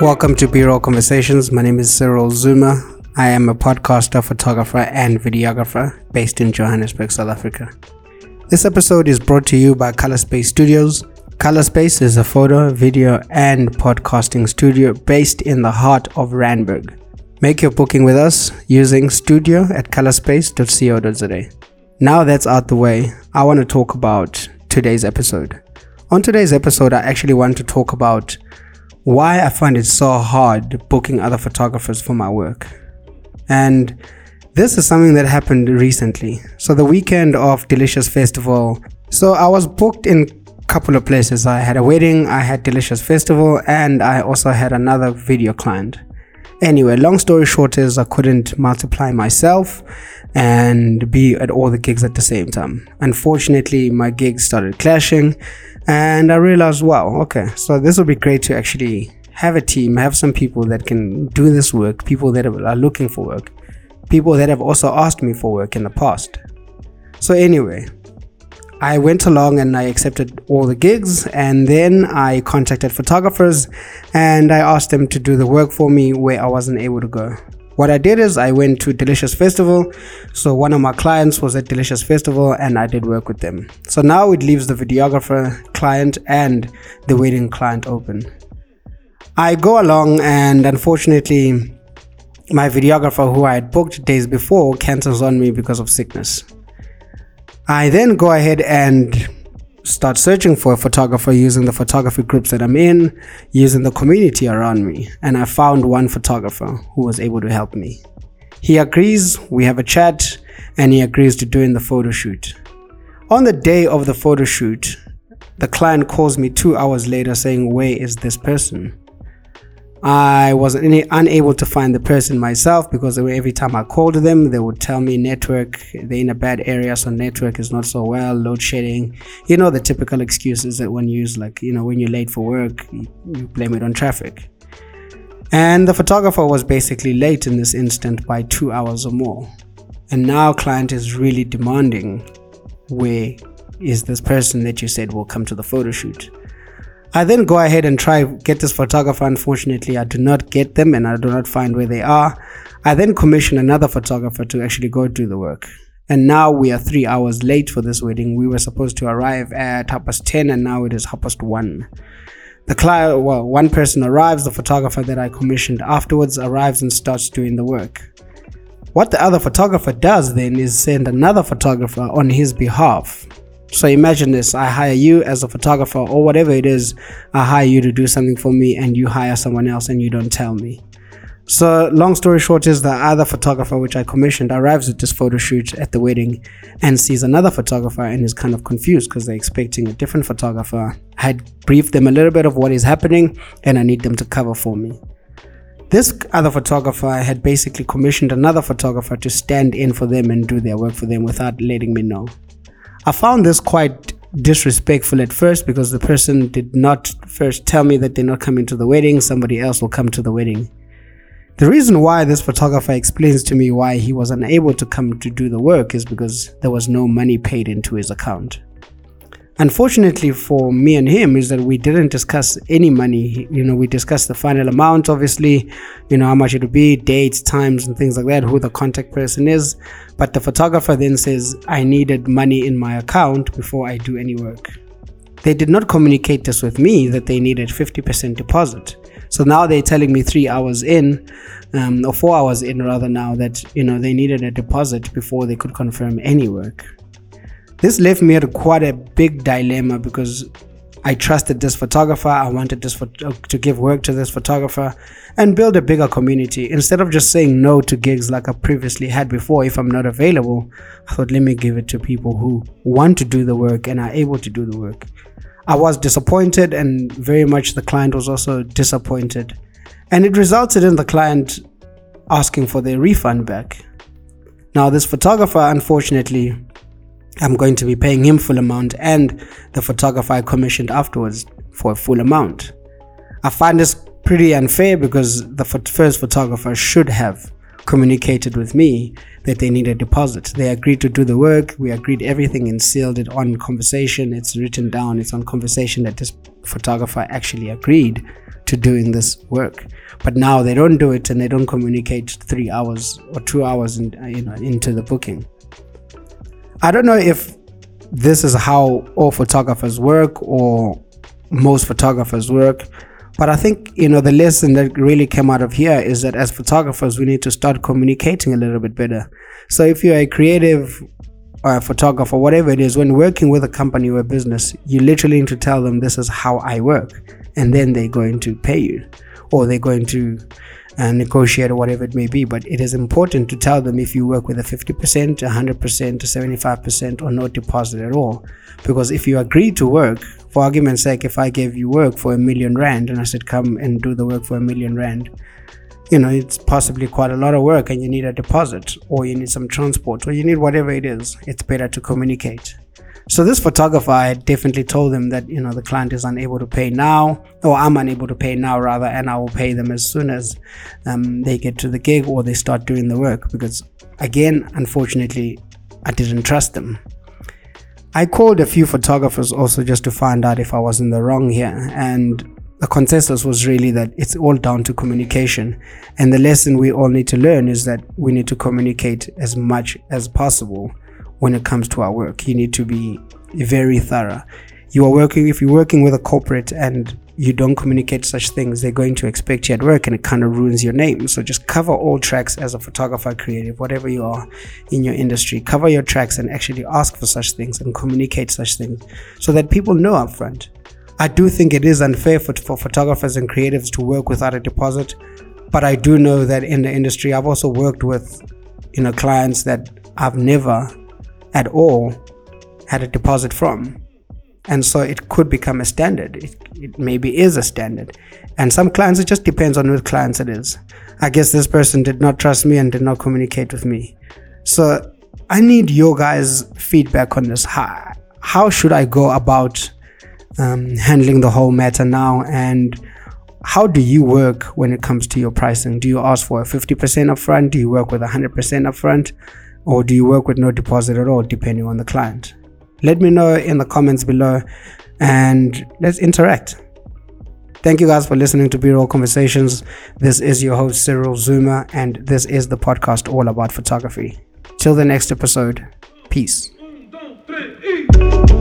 Welcome to B Roll Conversations. My name is Cyril Zuma. I am a podcaster, photographer, and videographer based in Johannesburg, South Africa. This episode is brought to you by Color Space Studios. Color Space is a photo, video, and podcasting studio based in the heart of Randburg. Make your booking with us using studio at colorspace.co.za. Now that's out the way, I want to talk about today's episode. On today's episode, I actually want to talk about why I find it so hard booking other photographers for my work. And this is something that happened recently. So the weekend of Delicious Festival, so I was booked in a couple of places. I had a wedding, I had Delicious Festival, and I also had another video client. Anyway, long story short is I couldn't multiply myself and be at all the gigs at the same time. Unfortunately, my gigs started clashing and I realized, wow, okay, so this would be great to actually have a team, have some people that can do this work, people that are looking for work, people that have also asked me for work in the past. So, anyway, I went along and I accepted all the gigs, and then I contacted photographers and I asked them to do the work for me where I wasn't able to go. What I did is I went to Delicious Festival. So one of my clients was at Delicious Festival and I did work with them. So now it leaves the videographer client and the wedding client open. I go along and unfortunately my videographer who I had booked days before cancels on me because of sickness. I then go ahead and start searching for a photographer using the photography groups that I'm in, using the community around me, and I found one photographer who was able to help me. He agrees, we have a chat, and he agrees to doing the photo shoot. On the day of the photo shoot, the client calls me two hours later saying, Where is this person? I was unable to find the person myself because every time I called them, they would tell me network, they're in a bad area, so network is not so well, load shedding. You know, the typical excuses that one use, like, you know, when you're late for work, you, you blame it on traffic. And the photographer was basically late in this instant by two hours or more. And now client is really demanding where is this person that you said will come to the photo shoot? I then go ahead and try get this photographer. Unfortunately, I do not get them and I do not find where they are. I then commission another photographer to actually go do the work. And now we are three hours late for this wedding. We were supposed to arrive at half past 10 and now it is half past 1. The client, well, one person arrives, the photographer that I commissioned afterwards arrives and starts doing the work. What the other photographer does then is send another photographer on his behalf so imagine this I hire you as a photographer or whatever it is, I hire you to do something for me, and you hire someone else and you don't tell me. So, long story short, is the other photographer which I commissioned arrives at this photo shoot at the wedding and sees another photographer and is kind of confused because they're expecting a different photographer. I had briefed them a little bit of what is happening and I need them to cover for me. This other photographer had basically commissioned another photographer to stand in for them and do their work for them without letting me know. I found this quite disrespectful at first because the person did not first tell me that they're not coming to the wedding, somebody else will come to the wedding. The reason why this photographer explains to me why he was unable to come to do the work is because there was no money paid into his account unfortunately for me and him is that we didn't discuss any money. You know we discussed the final amount obviously you know how much it would be dates times and things like that who the contact person is. But the photographer then says i needed money in my account before i do any work. They did not communicate this with me that they needed 50% deposit. So now they're telling me three hours in um, or four hours in rather now that you know they needed a deposit before they could confirm any work this left me at quite a big dilemma because I trusted this photographer. I wanted this to give work to this photographer and build a bigger community. Instead of just saying no to gigs like I previously had before, if I'm not available, I thought let me give it to people who want to do the work and are able to do the work. I was disappointed, and very much the client was also disappointed. And it resulted in the client asking for their refund back. Now, this photographer, unfortunately, I'm going to be paying him full amount and the photographer I commissioned afterwards for a full amount. I find this pretty unfair because the first photographer should have communicated with me that they need a deposit. They agreed to do the work. We agreed everything and sealed it on conversation. It's written down. It's on conversation that this photographer actually agreed to doing this work. But now they don't do it and they don't communicate three hours or two hours in, uh, you know, into the booking. I don't know if this is how all photographers work or most photographers work. But I think, you know, the lesson that really came out of here is that as photographers, we need to start communicating a little bit better. So if you're a creative uh, photographer, whatever it is, when working with a company or a business, you literally need to tell them this is how I work, and then they're going to pay you, or they're going to uh, negotiate or whatever it may be. But it is important to tell them if you work with a 50%, 100%, 75%, or no deposit at all. Because if you agree to work, for argument's sake, if I gave you work for a million rand and I said, come and do the work for a million rand, you know, it's possibly quite a lot of work and you need a deposit or you need some transport or you need whatever it is. It's better to communicate. So this photographer, I definitely told them that, you know, the client is unable to pay now or I'm unable to pay now rather, and I will pay them as soon as um, they get to the gig or they start doing the work because again, unfortunately, I didn't trust them. I called a few photographers also just to find out if I was in the wrong here and the consensus was really that it's all down to communication. And the lesson we all need to learn is that we need to communicate as much as possible when it comes to our work. You need to be very thorough. You are working, if you're working with a corporate and you don't communicate such things, they're going to expect you at work and it kind of ruins your name. So just cover all tracks as a photographer, creative, whatever you are in your industry. Cover your tracks and actually ask for such things and communicate such things so that people know upfront I do think it is unfair for, for photographers and creatives to work without a deposit, but I do know that in the industry, I've also worked with, you know, clients that I've never at all had a deposit from. And so it could become a standard. It, it maybe is a standard. And some clients, it just depends on which clients it is. I guess this person did not trust me and did not communicate with me. So I need your guys' feedback on this. How, how should I go about um, handling the whole matter now and how do you work when it comes to your pricing do you ask for a 50% upfront do you work with 100% upfront or do you work with no deposit at all depending on the client? Let me know in the comments below and let's interact. Thank you guys for listening to b-roll conversations. This is your host cyril zuma and this is the podcast all about photography. Till the next episode peace um,